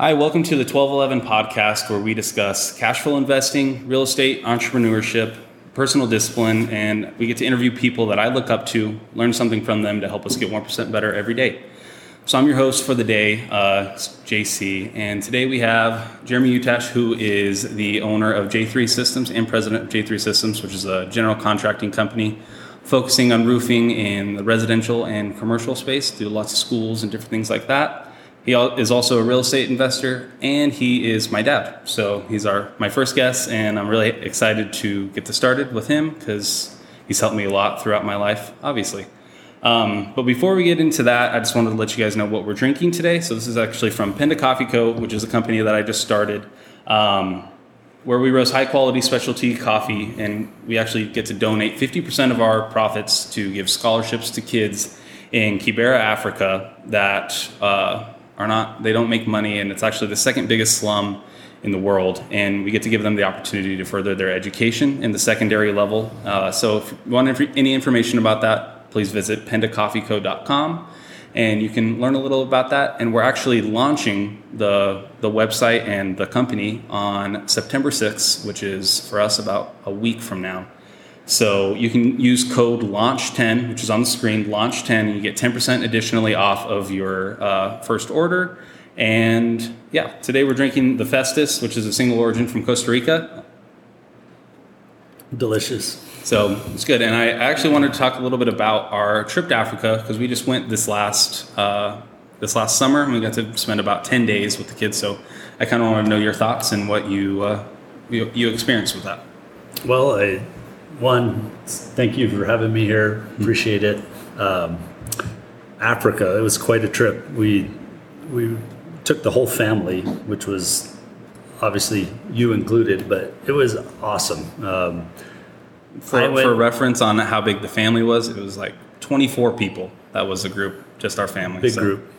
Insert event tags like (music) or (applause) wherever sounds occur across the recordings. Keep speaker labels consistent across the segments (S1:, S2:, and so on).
S1: Hi, welcome to the 1211 podcast where we discuss cash flow investing, real estate, entrepreneurship, personal discipline, and we get to interview people that I look up to, learn something from them to help us get 1% better every day. So I'm your host for the day, uh, JC, and today we have Jeremy Utash, who is the owner of J3 Systems and president of J3 Systems, which is a general contracting company focusing on roofing in the residential and commercial space, do lots of schools and different things like that. He is also a real estate investor, and he is my dad. So he's our my first guest, and I'm really excited to get this started with him because he's helped me a lot throughout my life, obviously. Um, but before we get into that, I just wanted to let you guys know what we're drinking today. So this is actually from Penda Coffee Co., which is a company that I just started, um, where we roast high quality specialty coffee, and we actually get to donate 50% of our profits to give scholarships to kids in Kibera, Africa, that uh, are not they don't make money, and it's actually the second biggest slum in the world, and we get to give them the opportunity to further their education in the secondary level. Uh, so if you want any information about that please visit pendacoffeeco.com and you can learn a little about that. And we're actually launching the, the website and the company on September 6th, which is for us about a week from now. So you can use code LAUNCH10, which is on the screen, LAUNCH10, and you get 10% additionally off of your uh, first order. And yeah, today we're drinking the Festus, which is a single origin from Costa Rica.
S2: Delicious.
S1: So it's good. And I actually wanted to talk a little bit about our trip to Africa because we just went this last uh, this last summer and we got to spend about ten days with the kids. So I kind of want to know your thoughts and what you uh, you, you experienced with that.
S2: Well, I, one, thank you for having me here. Appreciate it. Um, Africa, it was quite a trip. We we took the whole family, which was obviously you included, but it was awesome. Um,
S1: for, went, for reference on how big the family was, it was like 24 people. That was the group, just our family.
S2: Big so. group.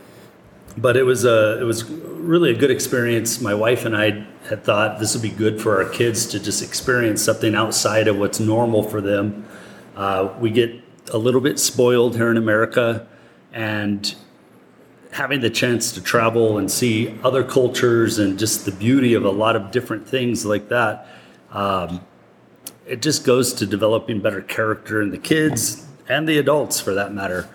S2: But it was a it was really a good experience. My wife and I had thought this would be good for our kids to just experience something outside of what's normal for them. Uh, we get a little bit spoiled here in America, and having the chance to travel and see other cultures and just the beauty of a lot of different things like that. Um, it just goes to developing better character in the kids and the adults for that matter.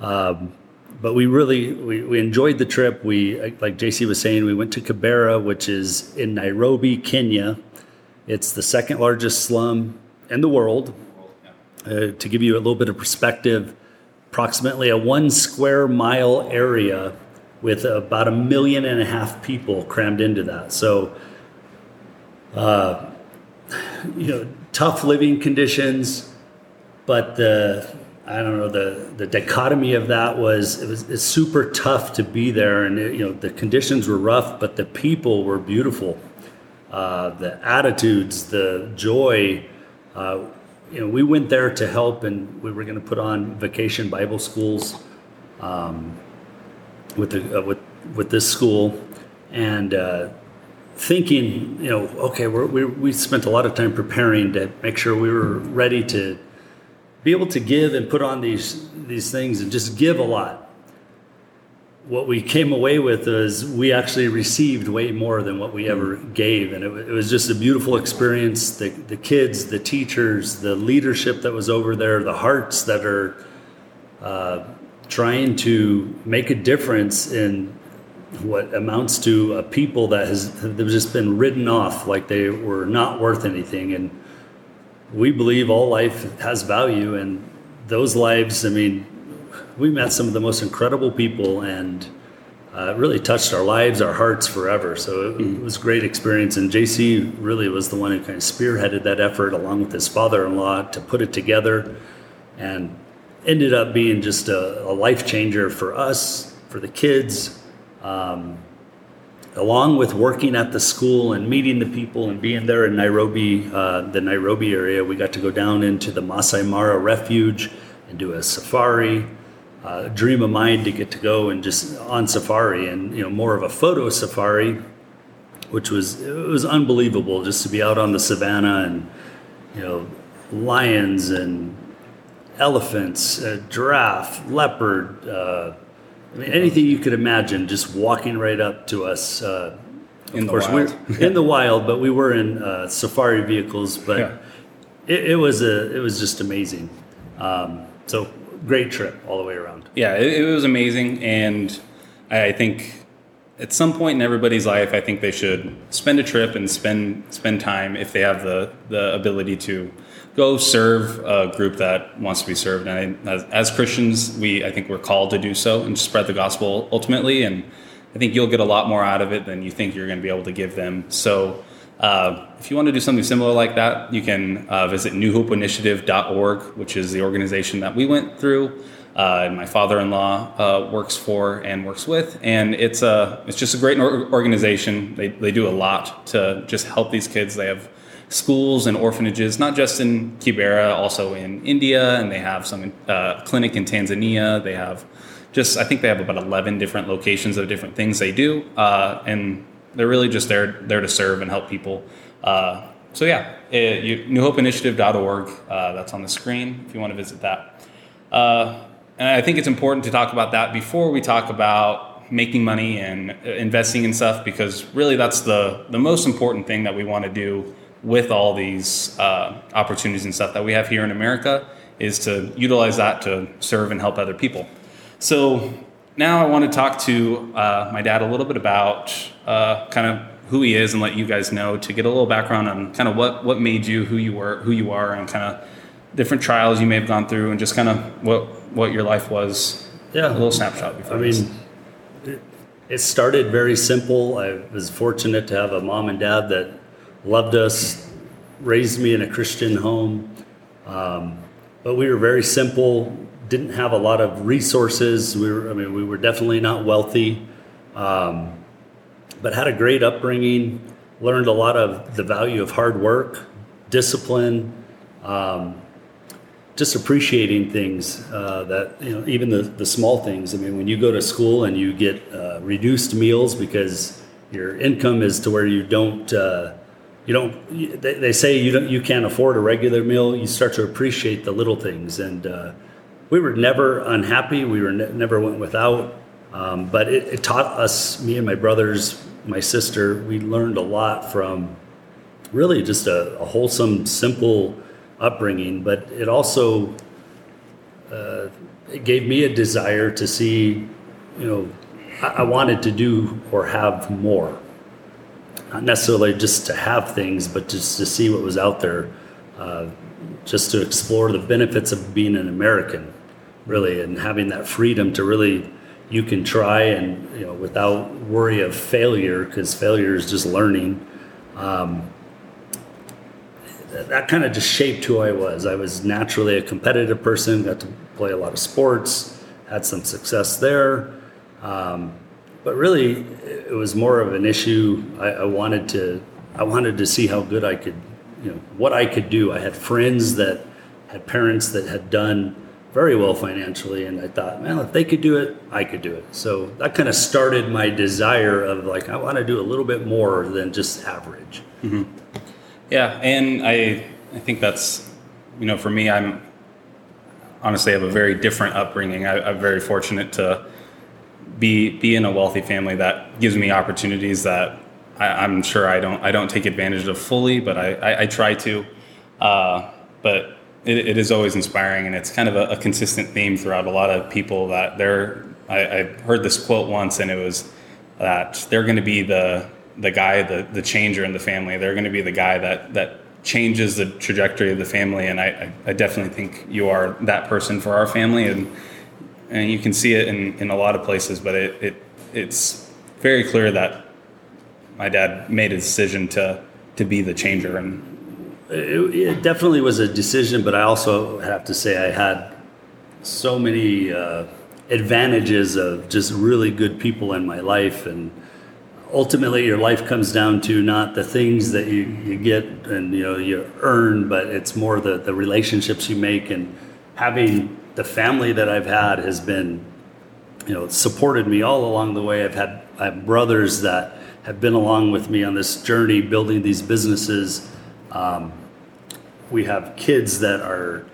S2: Um, but we really we, we enjoyed the trip. We like JC was saying, we went to Kibera, which is in Nairobi, Kenya. It's the second largest slum in the world. Uh, to give you a little bit of perspective, approximately a one square mile area with about a million and a half people crammed into that. So, uh, you know, tough living conditions, but the I don't know the the dichotomy of that was it was it's super tough to be there, and it, you know the conditions were rough, but the people were beautiful. Uh, the attitudes, the joy. Uh, you know, we went there to help, and we were going to put on vacation Bible schools um, with the uh, with with this school, and uh, thinking, you know, okay, we we spent a lot of time preparing to make sure we were ready to be able to give and put on these these things and just give a lot. What we came away with is we actually received way more than what we ever gave, and it, it was just a beautiful experience. The the kids, the teachers, the leadership that was over there, the hearts that are. Uh, trying to make a difference in what amounts to a people that has have just been written off like they were not worth anything and we believe all life has value and those lives i mean we met some of the most incredible people and uh, really touched our lives our hearts forever. So it, it was a great experience and jc really was the one who kind of spearheaded that effort along with his father-in-law to put it together and ended up being just a, a life changer for us for the kids um, along with working at the school and meeting the people and being there in Nairobi, uh, the Nairobi area, we got to go down into the Masai Mara Refuge and do a safari. Uh, dream of mine to get to go and just on safari and you know more of a photo safari, which was it was unbelievable just to be out on the savannah and you know lions and elephants, uh, giraffe, leopard. I mean, anything you could imagine, just walking right up to us. Uh, of
S1: In the
S2: course,
S1: wild.
S2: we're in the wild, but we were in uh, safari vehicles. But
S1: Yeah.
S2: it, it was a, it was just amazing. Um, so great trip all the way around.
S1: Yeah, it, it was amazing, and I, I think at some point in everybody's life, I think they should spend a trip and spend spend time if they have the the ability to go serve a group that wants to be served. And I, as, as Christians, we I think we're called to do so and spread the gospel ultimately. And I think you'll get a lot more out of it than you think you're going to be able to give them. So. Uh, if you want to do something similar like that, you can uh, visit newhopeinitiative.org, which is the organization that we went through. Uh, and my father-in-law uh, works for and works with, and it's a it's just a great organization. They they do a lot to just help these kids. They have schools and orphanages, not just in Kibera, also in India, and they have some uh, clinic in Tanzania. They have just I think they have about eleven different locations of different things they do, uh, and they're really just there there to serve and help people. Uh, so yeah, it, you, newhopeinitiative.org. Uh, that's on the screen if you want to visit that. Uh, and I think it's important to talk about that before we talk about making money and uh, investing in stuff because really that's the the most important thing that we want to do with all these uh, opportunities and stuff that we have here in America is to utilize that to serve and help other people. So now I want to talk to uh, my dad a little bit about uh, kind of who he is and let you guys know to get a little background on kind of what what made you who you were who you are and kind of different trials you may have gone through and just kind of what what your life was.
S2: Yeah.
S1: a little snapshot. Before
S2: I
S1: this.
S2: mean, it, it started very simple. I was fortunate to have a mom and dad that loved us, raised me in a Christian home. Um, but we were very simple, didn't have a lot of resources. We were, I mean, we were definitely not wealthy, um, but had a great upbringing, learned a lot of the value of hard work, discipline, um, just appreciating things uh, that you know even the, the small things i mean when you go to school and you get uh, reduced meals because your income is to where you don't uh, you don't they, they say you don't you can't afford a regular meal. You start to appreciate the little things. And uh, we were never unhappy. We were ne- never went without. Um, but it, it taught us me and my brothers my sister we learned a lot from really just a, a wholesome, simple upbringing, but it also uh, it gave me a desire to see, you know, I, I wanted to do or have more. Not necessarily just to have things, but just to see what was out there, uh, just to explore the benefits of being an American, really, and having that freedom to really you can try and you know without worry of failure because failure is just learning that kind of just shaped who I was. I was naturally a competitive person, got to play a lot of sports, had some success there. Um, but really, it was more of an issue. I, I wanted to, I wanted to see how good I could, you know, what I could do. I had friends that had parents that had done very well financially, and I thought, man, if they could do it, I could do it. So that kind of started my desire of like, I want to do a little bit more than just average. Mm-hmm.
S1: Yeah, and I I think that's you know for me I'm honestly I have a very different upbringing. I, I'm very fortunate to be be in a wealthy family that gives me opportunities that I, I'm sure I don't I don't take advantage of fully, but I I, I try to. Uh, but it, it is always inspiring, and it's kind of a, a consistent theme throughout a lot of people that they're. I, I heard this quote once, and it was that they're going to be the the guy, the the changer in the family. They're going to be the guy that that changes the trajectory of the family, and I, I definitely think you are that person for our family, and and you can see it in, in a lot of places. But it, it it's very clear that my dad made a decision to to be the changer, and
S2: It, it definitely was a decision, but I also have to say I had so many uh, advantages of just really good people in my life, and ultimately, your life comes down to not the things that you, you get and you know you earn, but it's more the the relationships you make, and having the family that I've had has been you know supported me all along the way. I've had I have brothers that have been along with me on this journey building these businesses. Um, we have kids that are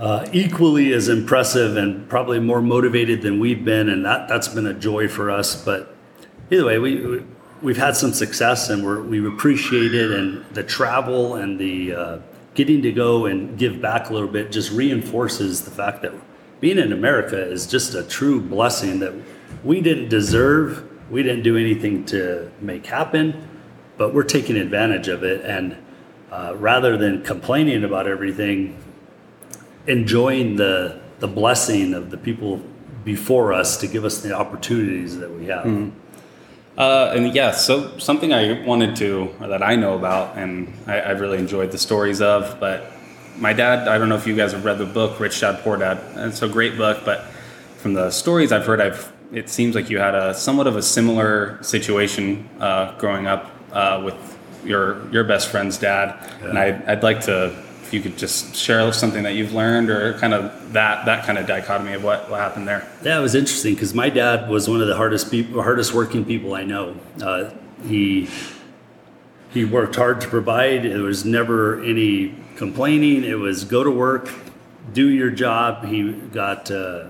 S2: uh, equally as impressive and probably more motivated than we've been, and that that's been a joy for us. But either way, we we've had some success, and we're, we appreciate it, and the travel and the uh, getting to go and give back a little bit just reinforces the fact that being in America is just a true blessing that we didn't deserve. We didn't do anything to make happen, but we're taking advantage of it. And uh, rather than complaining about everything, enjoying the the blessing of the people before us to give us the opportunities that we have. Mm-hmm.
S1: Uh, and yeah, so something I wanted to, or that I know about, and I, have really enjoyed the stories of. But my dad, I don't know if you guys have read the book Rich Dad Poor Dad. It's a great book, but from the stories I've heard, I've it seems like you had a somewhat of a similar situation uh, growing up uh, with your your best friend's dad, yeah. and I, I'd like to you could just share something that you've learned or kind of that that kind of dichotomy of what, what happened there.
S2: Yeah, it was interesting because my dad was one of the hardest people, hardest working people I know. Uh, he he worked hard to provide. There was never any complaining. It was go to work, do your job. He got uh,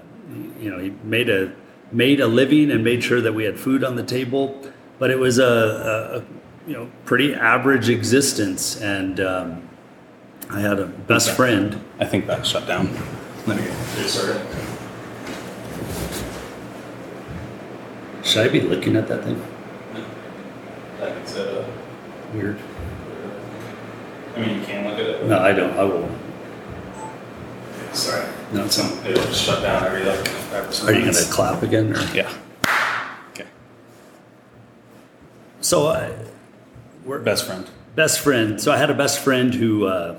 S2: you know he made a made a living and made sure that we had food on the table. But it was a, a, a you know pretty average existence and. Um, I had a best friend.
S1: I think that shut down. Let me get started.
S2: Should I be looking at that thing?
S1: No. That's uh,
S2: weird.
S1: I mean, you can look at it.
S2: No, I don't. I will.
S1: Sorry.
S2: No, it's not.
S1: It'll just shut down every like.
S2: Are you going to clap again? Or?
S1: Yeah. Okay.
S2: So, uh,
S1: we're best friend.
S2: Best friend. So I had a best friend who. Uh,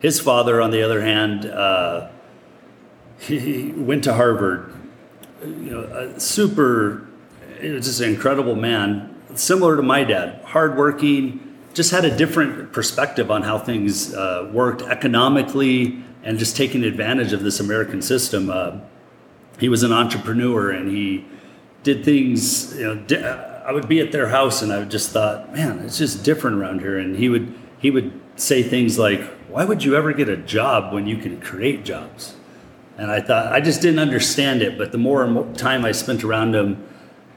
S2: his father, on the other hand, uh, he went to Harvard. You know, a super, just an incredible man, similar to my dad, hardworking, just had a different perspective on how things uh, worked economically and just taking advantage of this American system. Uh, he was an entrepreneur and he did things, you know, I would be at their house and I just thought, man, it's just different around here. And he would, he would say things like, why would you ever get a job when you can create jobs? And I thought, I just didn't understand it. But the more and more time I spent around him,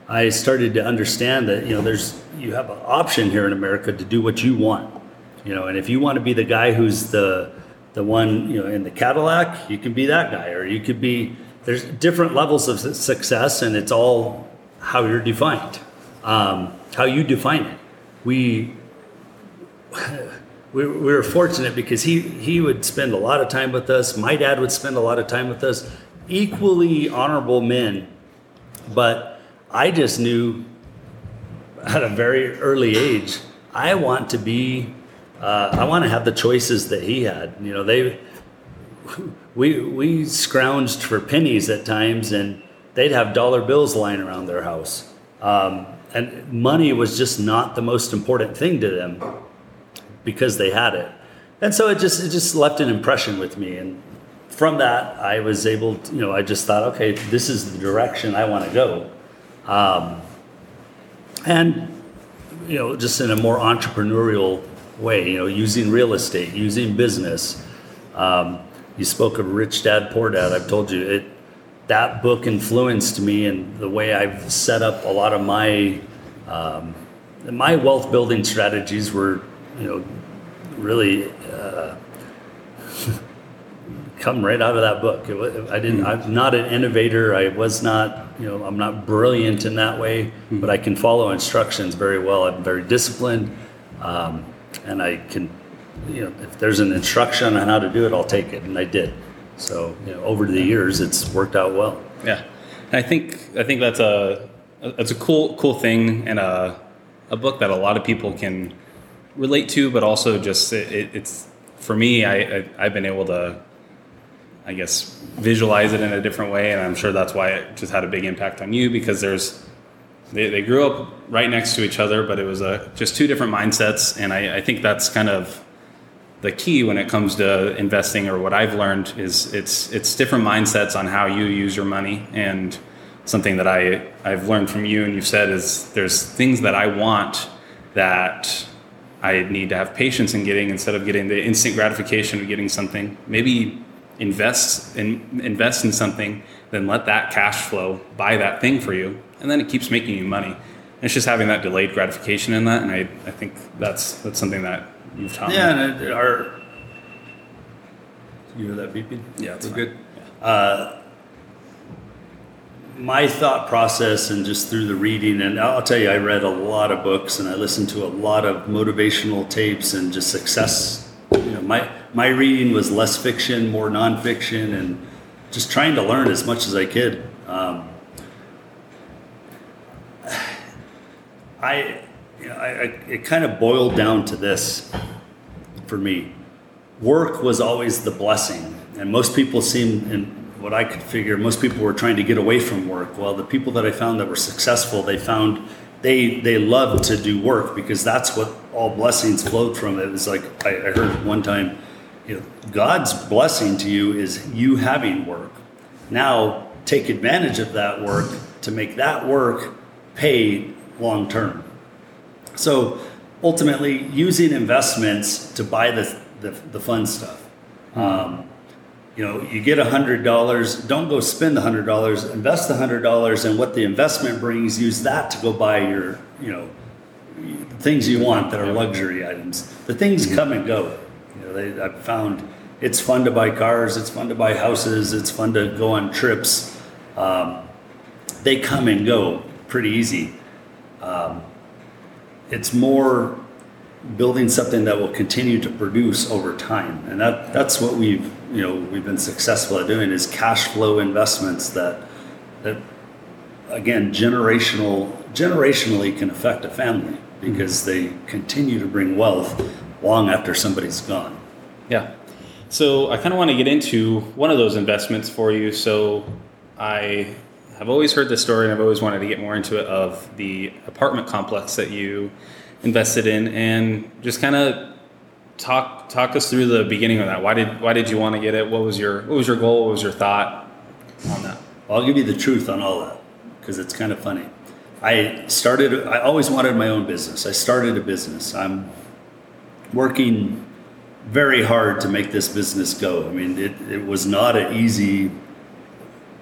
S2: I started to understand that, you know, there's, you have an option here in America to do what you want. You know, and if you want to be the guy who's the, the one, you know, in the Cadillac, you can be that guy. Or you could be, there's different levels of success and it's all how you're defined, um, how you define it. We, we, we were fortunate because he, he would spend a lot of time with us. My dad would spend a lot of time with us. Equally honorable men. But I just knew at a very early age, I want to be, uh, I want to have the choices that he had. You know, they, we, we scrounged for pennies at times and they'd have dollar bills lying around their house. Um, and money was just not the most important thing to them because they had it. And so it just it just left an impression with me and from that I was able to, you know I just thought okay this is the direction I want to go. Um, and you know just in a more entrepreneurial way, you know using real estate, using business. Um, you spoke of Rich Dad Poor Dad. I've told you it that book influenced me and the way I've set up a lot of my um, my wealth building strategies were you know, really uh, (laughs) come right out of that book. Was, I didn't. Mm-hmm. I'm not an innovator. I was not. You know, I'm not brilliant in that way, mm-hmm. but I can follow instructions very well. I'm very disciplined, um, and I can. You know, if there's an instruction on how to do it, I'll take it, and I did. So, you know, over the years, it's worked out well.
S1: Yeah, I think I think that's a that's a cool cool thing and a a book that a lot of people can relate to, but also just it, it's for me. I, I have been able to, I guess, visualize it in a different way, and I'm sure that's why it just had a big impact on you because there's they, they grew up right next to each other, but it was a just two different mindsets, and I, I think that's kind of the key when it comes to investing or what I've learned is it's it's different mindsets on how you use your money and something that I I've learned from you and you've said is there's things that I want that I need to have patience in getting instead of getting the instant gratification of getting something. Maybe invest in invest in something, then let that cash flow buy that thing for you, and then it keeps making you money. And it's just having that delayed gratification in that, and I, I think that's that's something that you've taught
S2: Yeah,
S1: me.
S2: and our. You hear that beeping?
S1: Yeah, it's
S2: We're
S1: fine.
S2: good. Uh, my thought process and just through the reading and i'll tell you i read a lot of books and i listened to a lot of motivational tapes and just success you know my my reading was less fiction more nonfiction and just trying to learn as much as i could. Um, i you know, I, I it kind of boiled down to this for me. Work was always the blessing and most people seem and what i could figure most people were trying to get away from work. Well the people that i found that were successful they found they they loved to do work because that's what all blessings flowed from. It was like i, I heard one time you know god's blessing to you is you having work. Now take advantage of that work to make that work pay long term so ultimately, using investments to buy the, the, the fun stuff. Um, you know, you get a hundred dollars. Don't go spend the hundred dollars. Invest the hundred dollars, and what the investment brings, use that to go buy your, you know, things you want that are luxury items. The things come and go. You know, they, I've found it's fun to buy cars. It's fun to buy houses. It's fun to go on trips. Um, they come and go pretty easy it's more building something that will continue to produce over time and that that's what we've you know we've been successful at doing is cash flow investments that that again generational generationally can affect a family because mm-hmm. they continue to bring wealth long after somebody's gone
S1: Yeah. So I kind of want to get into one of those investments for you. So I have always heard this story and I've always wanted to get more into it of the apartment complex that you invested in and just kind of talk talk us through the beginning of that. Why did why did you want to get it? What was your what was your goal? What was your thought on that?
S2: I'll give you the truth on all that because it's kind of funny. I started, I always wanted my own business. I started a business. I'm working very hard to make this business go. I mean, it, it was not an easy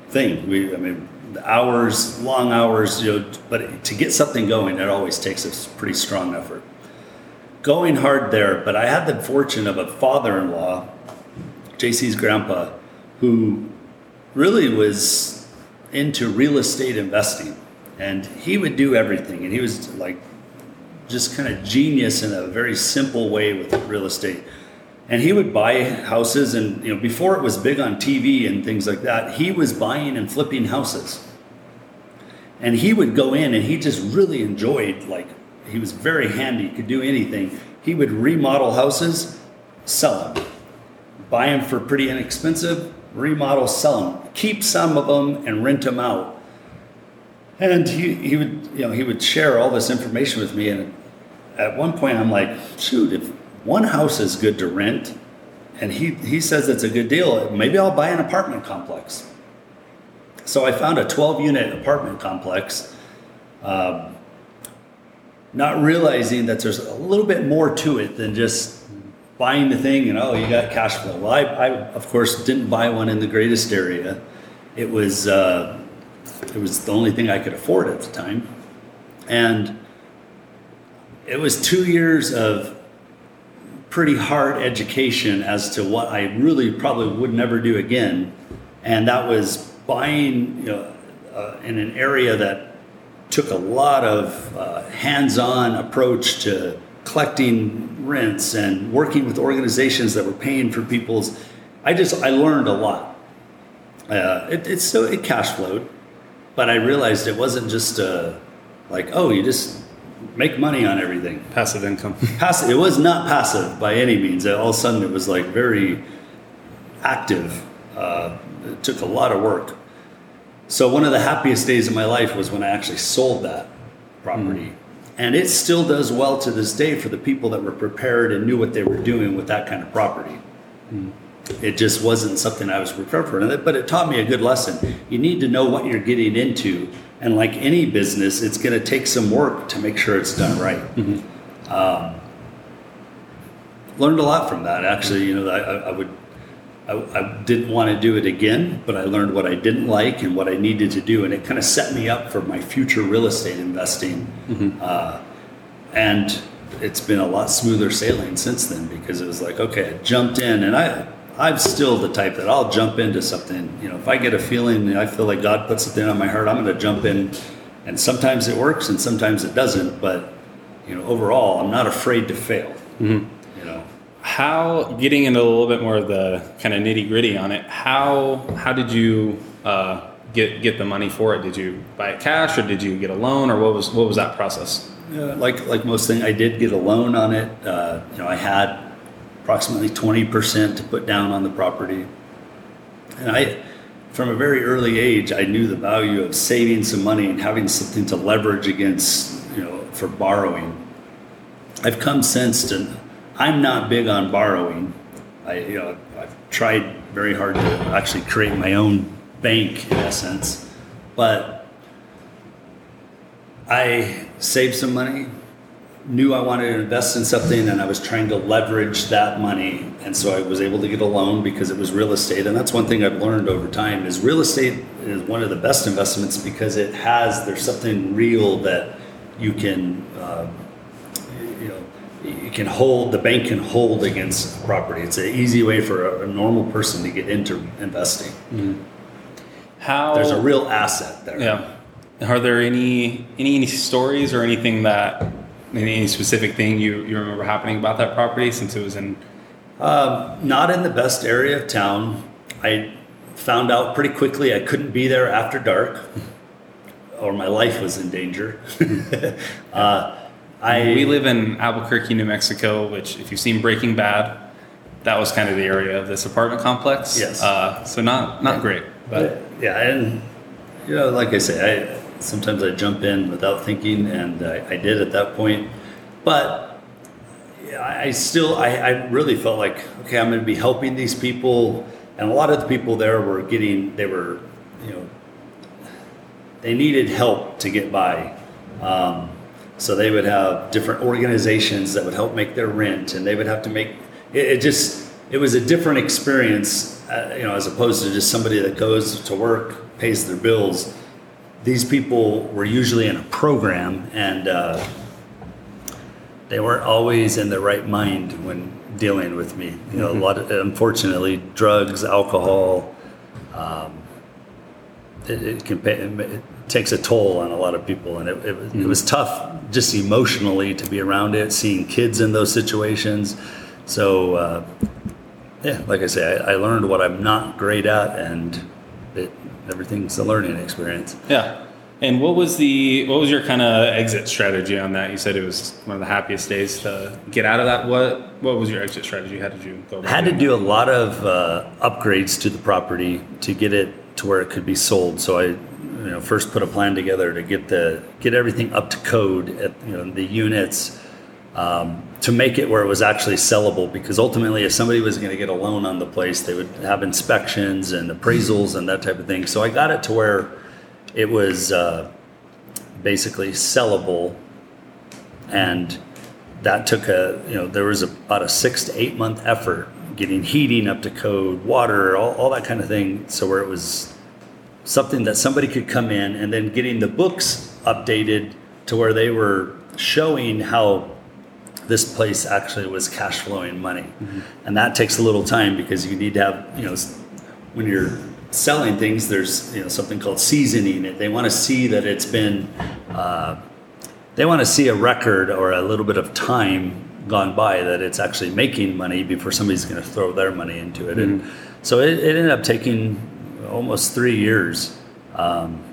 S2: thing. We, I mean, hours, long hours, you know, but to get something going, it always takes a pretty strong effort. Going hard there, but I had the fortune of a father in law, JC's grandpa, who really was into real estate investing. And he would do everything and he was like just kind of genius in a very simple way with real estate. And he would buy houses and you know before it was big on tv and things like that he was buying and flipping houses. And he would go in and he just really enjoyed like he was very handy could do anything he would remodel houses sell them buy them for pretty inexpensive, remodel, sell them, keep some of them, and rent them out. And he, he would you know he would share all this information with me. And at one point, I'm like, shoot, if one house is good to rent, and he he says it's a good deal, maybe I'll buy an apartment complex. So I found a 12 unit apartment complex. Um, not realizing that there's a little bit more to it than just buying the thing and oh you got cash flow. Well i, I of course didn't buy one in the greatest area. It was uh, it was the only thing i could afford at the time. And it was two years of pretty hard education as to what i really probably would never do again. And that was buying you know uh, in an area that took a lot of uh, hands-on approach to collecting rents and working with organizations that were paying for people's i just i learned a lot. Uh, it, it's so it cash flowed but i realized it wasn't just uh, like oh you just make money on everything.
S1: Passive income. (laughs)
S2: passive it was not passive by any means. All of a sudden it was like very active. Uh, it took a lot of work so one of the happiest days of my life was when i actually sold that property. Mm. And it still does well to this day for the people that were prepared and knew what they were doing with that kind of property. Mm. It just wasn't something i was prepared for. But it taught me a good lesson. You need to know what you're getting into. And like any business it's going to take some work to make sure it's done right. Mm-hmm. Um, learned a lot from that actually. You know I, I would I, I didn't want to do it again, but I learned what I didn't like and what I needed to do, and it kind of set me up for my future real estate investing. Uh, and it's been a lot smoother sailing since then because it was like, okay, I jumped in, and I. I'm still the type that I'll jump into something. You know, if I get a feeling, I feel like God put something on my heart, I'm going to jump in. And sometimes it works, and sometimes it doesn't. But you know, overall, I'm not afraid to fail. Know,
S1: How getting into a little bit more of the kind of nitty gritty on it? How how did you uh, get get the money for it? Did you buy it cash or did you get a loan or what was what was that process?
S2: Yeah, like like most things, I did get a loan on it. Uh, you know, I had approximately twenty percent to put down on the property, and I, from a very early age, I knew the value of saving some money and having something to leverage against. You know, for borrowing. I've come since to. I'm not big on borrowing. I you know I've tried very hard to actually create my own bank in essence, but I saved some money, knew I wanted to invest in something, and I was trying to leverage that money. And so I was able to get a loan because it was real estate. And that's one thing I've learned over time is real estate is one of the best investments because it has there's something real that you can uh, you can hold the bank can hold against property. It's an easy way for a, a normal person to get into investing.
S1: How
S2: There's a real asset there.
S1: Yeah. Are there any any, any stories or anything that any, any specific thing you, you remember happening about that property since it was in
S2: Not in the best area of town. I found out pretty quickly I couldn't be there after dark, or my life was in danger. (laughs) uh, I
S1: we live in Albuquerque, New Mexico, which if you've seen Breaking Bad, that was kind of the area of this apartment complex.
S2: Yes.
S1: Uh, so not not great, but
S2: yeah, and you know, like I say, I sometimes I jump in without thinking, and I, I did at that point. But yeah, I I still, I, I really felt like, okay, I'm going to be helping these people, and a lot of the people there were getting, they were, you know, they needed help to get by. Um, so they would have different organizations that would help make their rent, and they would have to make it, it just it was a different experience, uh, you know, as opposed to just somebody that goes to work, pays their bills. These people were usually in a program, and uh, they weren't always in the right mind when dealing with me. You know, a lot of unfortunately, drugs, alcohol. Um, it, it can pay, takes a toll on a lot of people, and it, it, was- it was tough just emotionally to be around it, seeing kids in those situations. So, uh, yeah, like I say, I, I learned what I'm not great at, and it, everything's a learning experience.
S1: yeah. And what was the what was your kind of exit strategy on that? You said it was one of the happiest days to get out of that. What what was your exit strategy? How did you go?
S2: Had to do a lot of uh, upgrades to the property to get it to where it could be sold. So I, you know, first put a plan together to get the get everything up to code at you know the units um, to make it where it was actually sellable. Because ultimately, if somebody was going to get a loan on the place, they would have inspections and appraisals and that type of thing. So I got it to where it was uh, basically sellable and that took a you know there was about a six to eight month effort getting heating up to code water all, all that kind of thing so where it was something that somebody could come in and then getting the books updated to where they were showing how this place actually was cash flowing money. And that takes a little time because you need to have you know when you're selling things there's you know something called seasoning it. They want to see that it's been uh, they want to see a record or a little bit of time gone by that it's actually making money before somebody's going to throw their money into it. And so it, it ended up taking almost three years, um,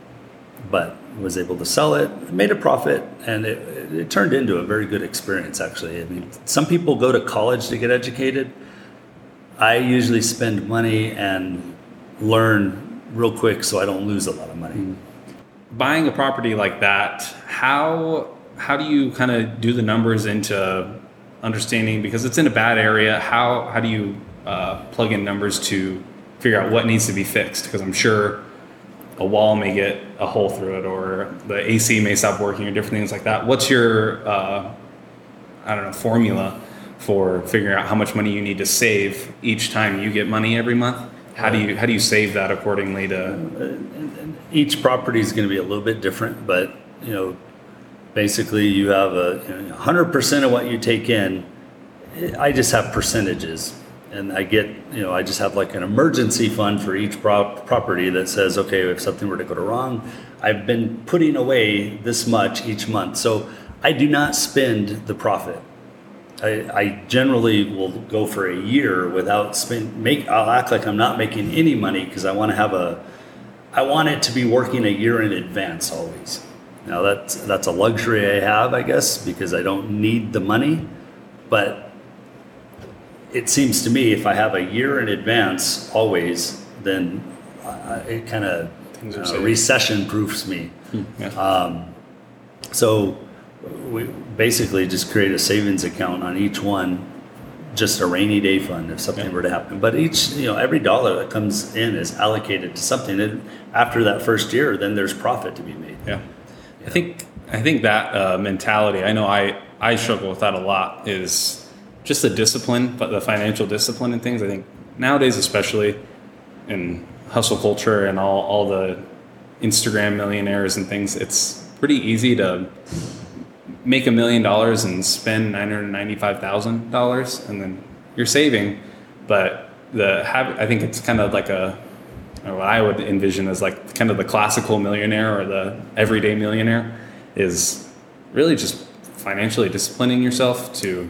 S2: but was able to sell it, made a profit, and it, it turned into a very good experience. Actually, I mean, some people go to college to get educated. I usually spend money and learn real quick, so I don't lose a lot of money.
S1: buying a property like that, how how do you kind of do the numbers into understanding because it's in a bad area? How how do you uh, plug in numbers to figure out what needs to be fixed? Because I'm sure a wall may get a hole through it, or the AC may stop working, or different things like that. What's your uh, I don't know formula for figuring out how much money you need to save each time you get money every month. How do you how do you save that accordingly to?
S2: Each property is going to be a little bit different, but you know, basically you have a you know, 100% of what you take in. I just have percentages, and I get you know I just have like an emergency fund for each prop- property that says okay if something were to go wrong, I've been putting away this much each month, so I do not spend the profit. I, I generally will go for a year without spend make I'll act like I'm not making any money because I want to have a I want it to be working a year in advance always. Now that's that's a luxury I have, I guess, because I don't need the money, but it seems to me if I have a year in advance always, then uh, it kind of uh, recession proofs me.
S1: Yeah.
S2: So we basically just create a savings account on each one, just a rainy day fund if something
S1: Yeah.
S2: were to happen. But each, you know, every dollar that comes in is allocated to something. And after that first year, then there's profit to be made.
S1: Yeah, I think I think that uh, mentality. I know I I struggle with that a lot. Is just the discipline, but the financial discipline and things. I think nowadays, especially in hustle culture and all all the Instagram millionaires and things, it's pretty easy to make a million dollars and spend nine hundred ninety-five thousand dollars, and then you're saving. But the I think it's kind of like a what I would envision as like kind of the classical millionaire or the everyday millionaire is really just financially disciplining yourself to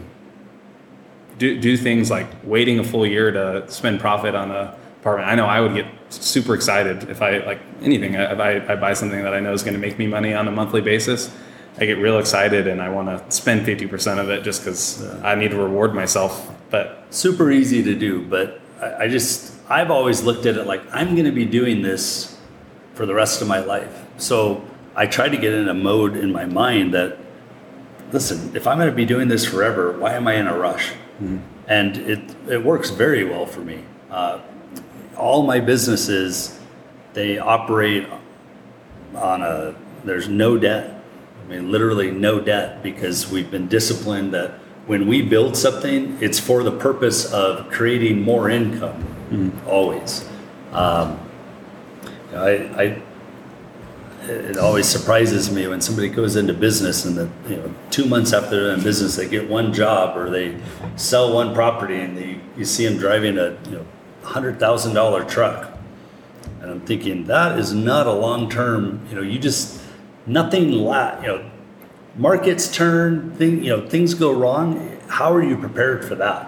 S1: do, do things like waiting a full year to spend profit on a apartment. I know I would get super excited if I like anything. If I, I buy something that I know is going to make me money on a monthly basis, I get real excited and I want to spend 50% of it just because I need to reward myself. But
S2: Super easy to do, but I, I just, I've always looked at it like I'm going to be doing this for the rest of my life. So I try to get in a mode in my mind that, listen, if I'm going to be doing this forever, why am I in a rush? And it, it works very well for me. Uh, all my businesses, they operate on a, there's no debt. I mean, literally no debt because we've been disciplined that when we build something, it's for the purpose of creating more income, always. Um, I, I, it always surprises me when somebody goes into business and the, you know, two months after they're in business, they get one job or they sell one property and they, you see them driving a, you know, hundred thousand dollar truck. And I'm thinking that is not a long term, you know, you just, nothing la, you know, markets turn, thing, you know, things go wrong. How are you prepared for that?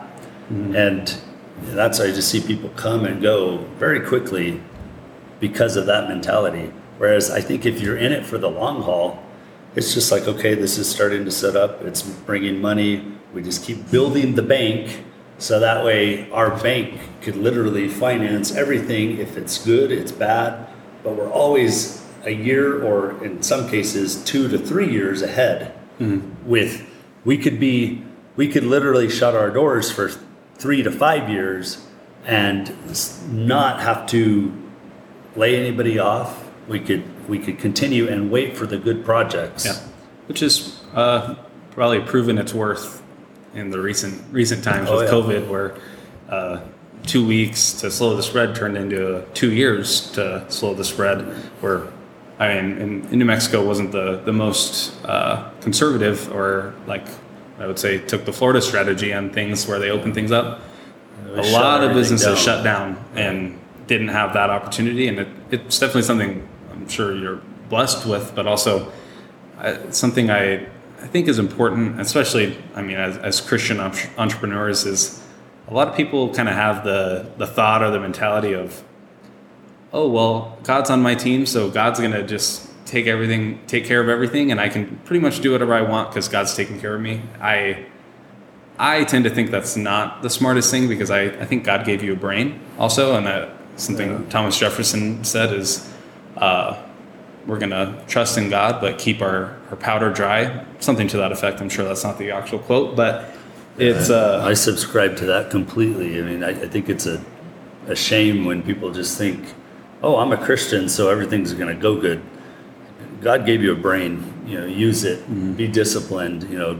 S2: Mm-hmm. And that's why I just see people come and go very quickly because of that mentality. Whereas I think if you're in it for the long haul, it's just like, okay, this is starting to set up, it's bringing money. We just keep building the bank so that way our bank could literally finance everything. If it's good, it's bad, but we're always a year or in some cases two to three years ahead hmm. with we could be we could literally shut our doors for three to five years and not have to lay anybody off. We could we could continue and wait for the good projects.
S1: Yeah, which is uh, probably proven its worth in the recent recent times
S2: Oh,
S1: with
S2: yeah.
S1: COVID, where uh, two weeks to slow the spread turned into two years to slow the spread. Where I mean, in, in New Mexico wasn't the the most uh, conservative, or like I would say took the Florida strategy on things where they opened things up. A lot of businesses
S2: down.
S1: shut down and didn't have that opportunity, and it, it's definitely something I'm sure you're blessed with, but also uh, something I I think is important, especially I mean as, as Christian entrepreneurs, is a lot of people kind of have the the thought or the mentality of, oh well, God's on my team, so God's gonna just take everything, take care of everything, and I can pretty much do whatever I want because God's taking care of me. I I tend to think that's not the smartest thing because I, I think God gave you a brain also, and that something Thomas Jefferson said is uh, we're going to trust in God, but keep our, our powder dry. Something to that effect. I'm sure that's not the actual quote, but it's uh,
S2: I subscribe to that completely. I mean, I, I think it's a, a shame when people just think, oh, I'm a Christian, so everything's going to go good. God gave you a brain, you know, use it, be disciplined, you know,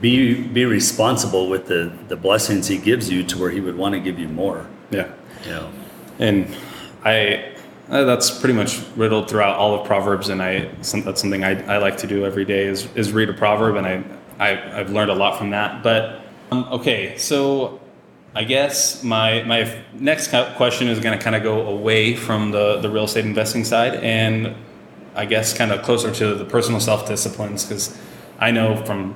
S2: be be responsible with the the blessings he gives you to where he would want to give you more
S1: Yeah.
S2: you know
S1: And I, uh, that's pretty much riddled throughout all of Proverbs, and I some, that's something I, I like to do every day is, is read a proverb, and I, I I've learned a lot from that. But um, okay, so I guess my my next question is going to kind of go away from the the real estate investing side, and I guess kind of closer to the personal self disciplines because I know from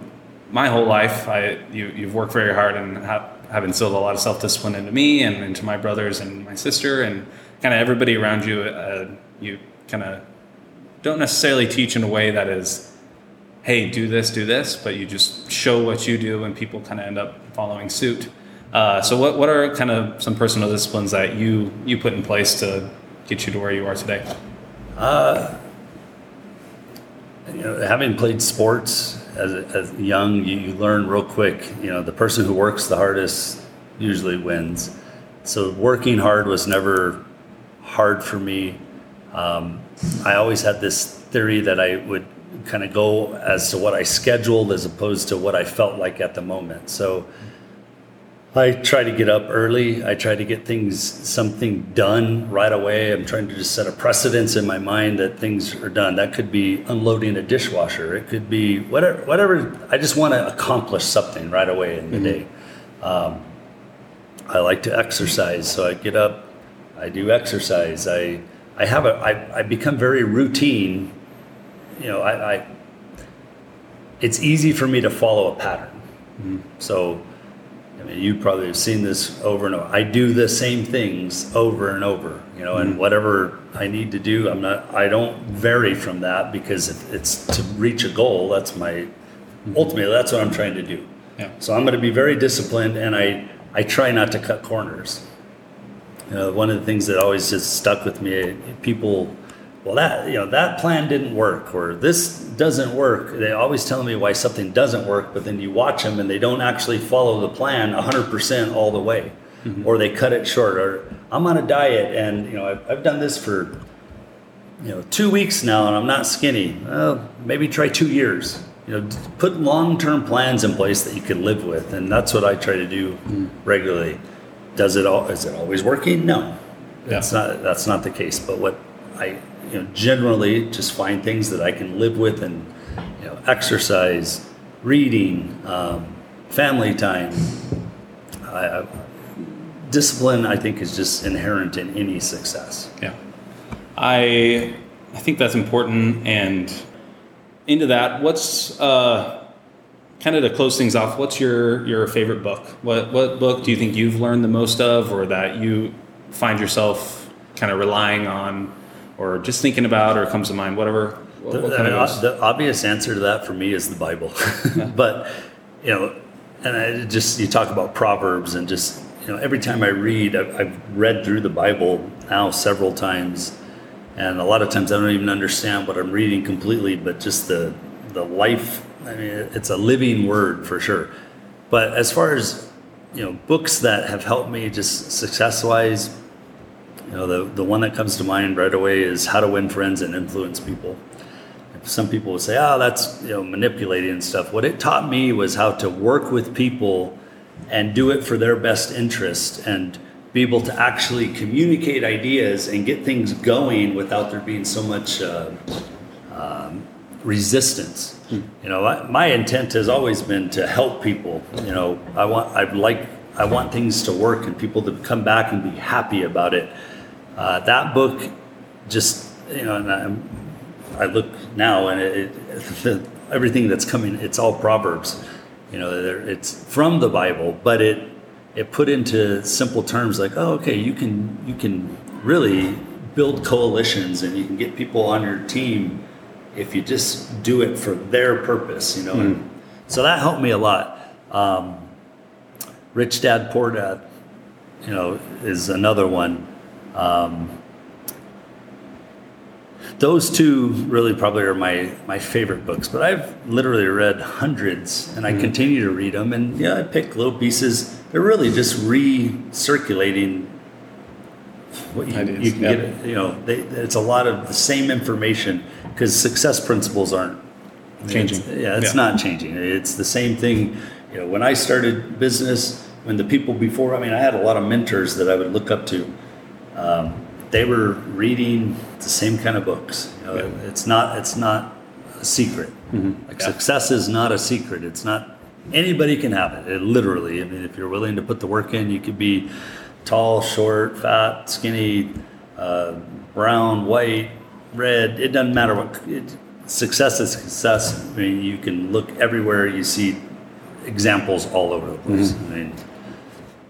S1: my whole life I you you've worked very hard and have, have instilled a lot of self discipline into me and into my brothers and my sister and kind of everybody around you. Uh, you kind of don't necessarily teach in a way that is, hey, do this, do this, but you just show what you do and people kind of end up following suit. Uh, so what what are kind of some personal disciplines that you you put in place to get you to where you are today?
S2: you know, having played sports as, as young, you, you learn real quick. You know, the person who works the hardest usually wins. So working hard was never hard for me. Um, I always had this theory that I would kind of go as to what I scheduled as opposed to what I felt like at the moment. So I try to get up early. I try to get things, something done right away. I'm trying to just set a precedence in my mind that things are done. That could be unloading a dishwasher. It could be whatever. Whatever. I just want to accomplish something right away in the day. Um, I like to exercise, so I get up. I do exercise. I I have a. I I become very routine. You know, I. I it's easy for me to follow a pattern. Mm-hmm. So. I mean, you probably have seen this over and over. I do the same things over and over, you know, and mm-hmm. whatever I need to do, I'm not, I don't vary from that because it's to reach a goal. That's my, mm-hmm. ultimately, that's what I'm trying to do.
S1: Yeah.
S2: So I'm going to be very disciplined and I, I try not to cut corners. You know, one of the things that always just stuck with me, people, well, that, you know, that plan didn't work or this doesn't work. They always tell me why something doesn't work, but then you watch them and they don't actually follow the plan 100% all the way. Mm-hmm. Or they cut it short. Or I'm on a diet and, you know, I've, I've done this for, you know, two weeks now and I'm not skinny. Well, maybe try two years. You know, put long-term plans in place that you can live with, and that's what I try to do mm. regularly. Does it all? Is it always working? No, that's not. That's not the case. But what I, you know, generally just find things that I can live with, and you know, exercise, reading, um, family time. I, I, discipline, I think, is just inherent in any success.
S1: Yeah, I I think that's important. And into that, what's uh, kind of to close things off? What's your your favorite book? What what book do you think you've learned the most of, or that you find yourself kind of relying on, or just thinking about, or comes to mind? Whatever. What,
S2: The,
S1: what
S2: I
S1: kind
S2: mean,
S1: of
S2: the obvious answer to that for me is the Bible. (laughs) but, you know, and I just, you talk about Proverbs and just, you know, every time I read, I've, I've read through the Bible now several times. And a lot of times I don't even understand what I'm reading completely, but just the, the life, I mean, it's a living word for sure. But as far as, you know, books that have helped me just success wise, you know, the, the one that comes to mind right away is How to Win Friends and Influence People. Some people would say, oh, that's, you know, manipulating and stuff. What it taught me was how to work with people and do it for their best interest and be able to actually communicate ideas and get things going without there being so much uh, um, resistance. You know, I, my intent has always been to help people. You know, I want, I like, I want things to work and people to come back and be happy about it. Uh, that book just, you know, and I'm, I look now and it, it (laughs) everything that's coming, it's all Proverbs. You know, it's from the Bible, but it it put into simple terms like, oh, okay, you can you can really build coalitions and you can get people on your team if you just do it for their purpose. You know, and so that helped me a lot. Um, Rich Dad Poor Dad, you know, is another one. Um, those two really probably are my, my favorite books, but I've literally read hundreds and I continue to read them. And yeah, I pick little pieces. They're really just recirculating what you, you can
S1: yeah.
S2: get. You know, they, it's a lot of the same information because success principles aren't
S1: changing.
S2: It's- yeah, it's not changing. It's the same thing. You know, when I started business, when the people before, I mean, I had a lot of mentors that I would look up to. Um, they were reading the same kind of books. You know, It's not. It's not a secret. Like
S1: Yeah.
S2: success is not a secret. It's not. Anybody can have it. it. Literally. I mean, if you're willing to put the work in, you could be tall, short, fat, skinny, uh, brown, white, red. It doesn't matter what. It, success is success. I mean, you can look everywhere. You see examples all over the place. I mean,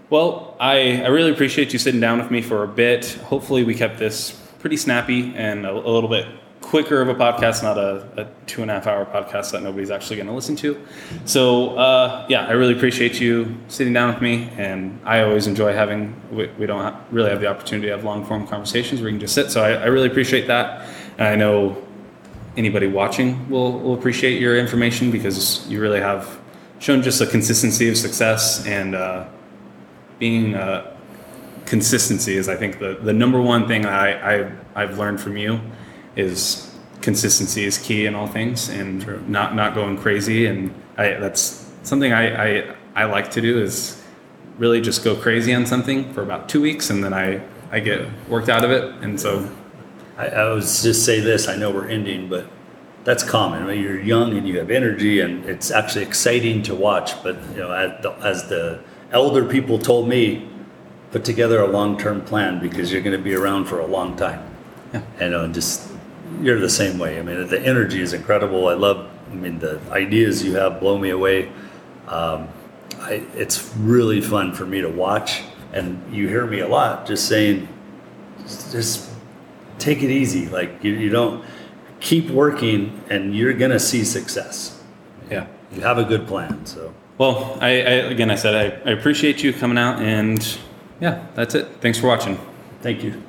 S1: Well, I, I really appreciate you sitting down with me for a bit. Hopefully, we kept this pretty snappy and a, a little bit quicker of a podcast, not a, a two and a half hour podcast that nobody's actually going to listen to. So, uh, yeah, I really appreciate you sitting down with me. And I always enjoy having, we, we don't really have the opportunity to have long form conversations where you can just sit. So, I, I really appreciate that. And I know anybody watching will, will appreciate your information because you really have shown just a consistency of success and, uh, being uh, consistency is I think the, the number one thing I, I I've learned from you is consistency is key in all things and not not going crazy and I that's something I, I I like to do is really just go crazy on something for about two weeks and then I I get worked out of it and so
S2: I, I was just say this. I know we're ending, but that's common. Mean, you're young and you have energy, and it's actually exciting to watch. But you know, as the, as the elder people told me, put together a long-term plan because you're going to be around for a long time.
S1: Yeah.
S2: And uh, just you're the same way. I mean, the energy is incredible. I love. I mean, the ideas you have blow me away. Um, I, it's really fun for me to watch, and you hear me a lot just saying, just take it easy. Like you, you don't keep working, and you're gonna see success.
S1: yeah.
S2: You have a good plan. So
S1: Well, I, I again I said I, I appreciate you coming out and yeah that's it. Thanks for watching.
S2: thank you.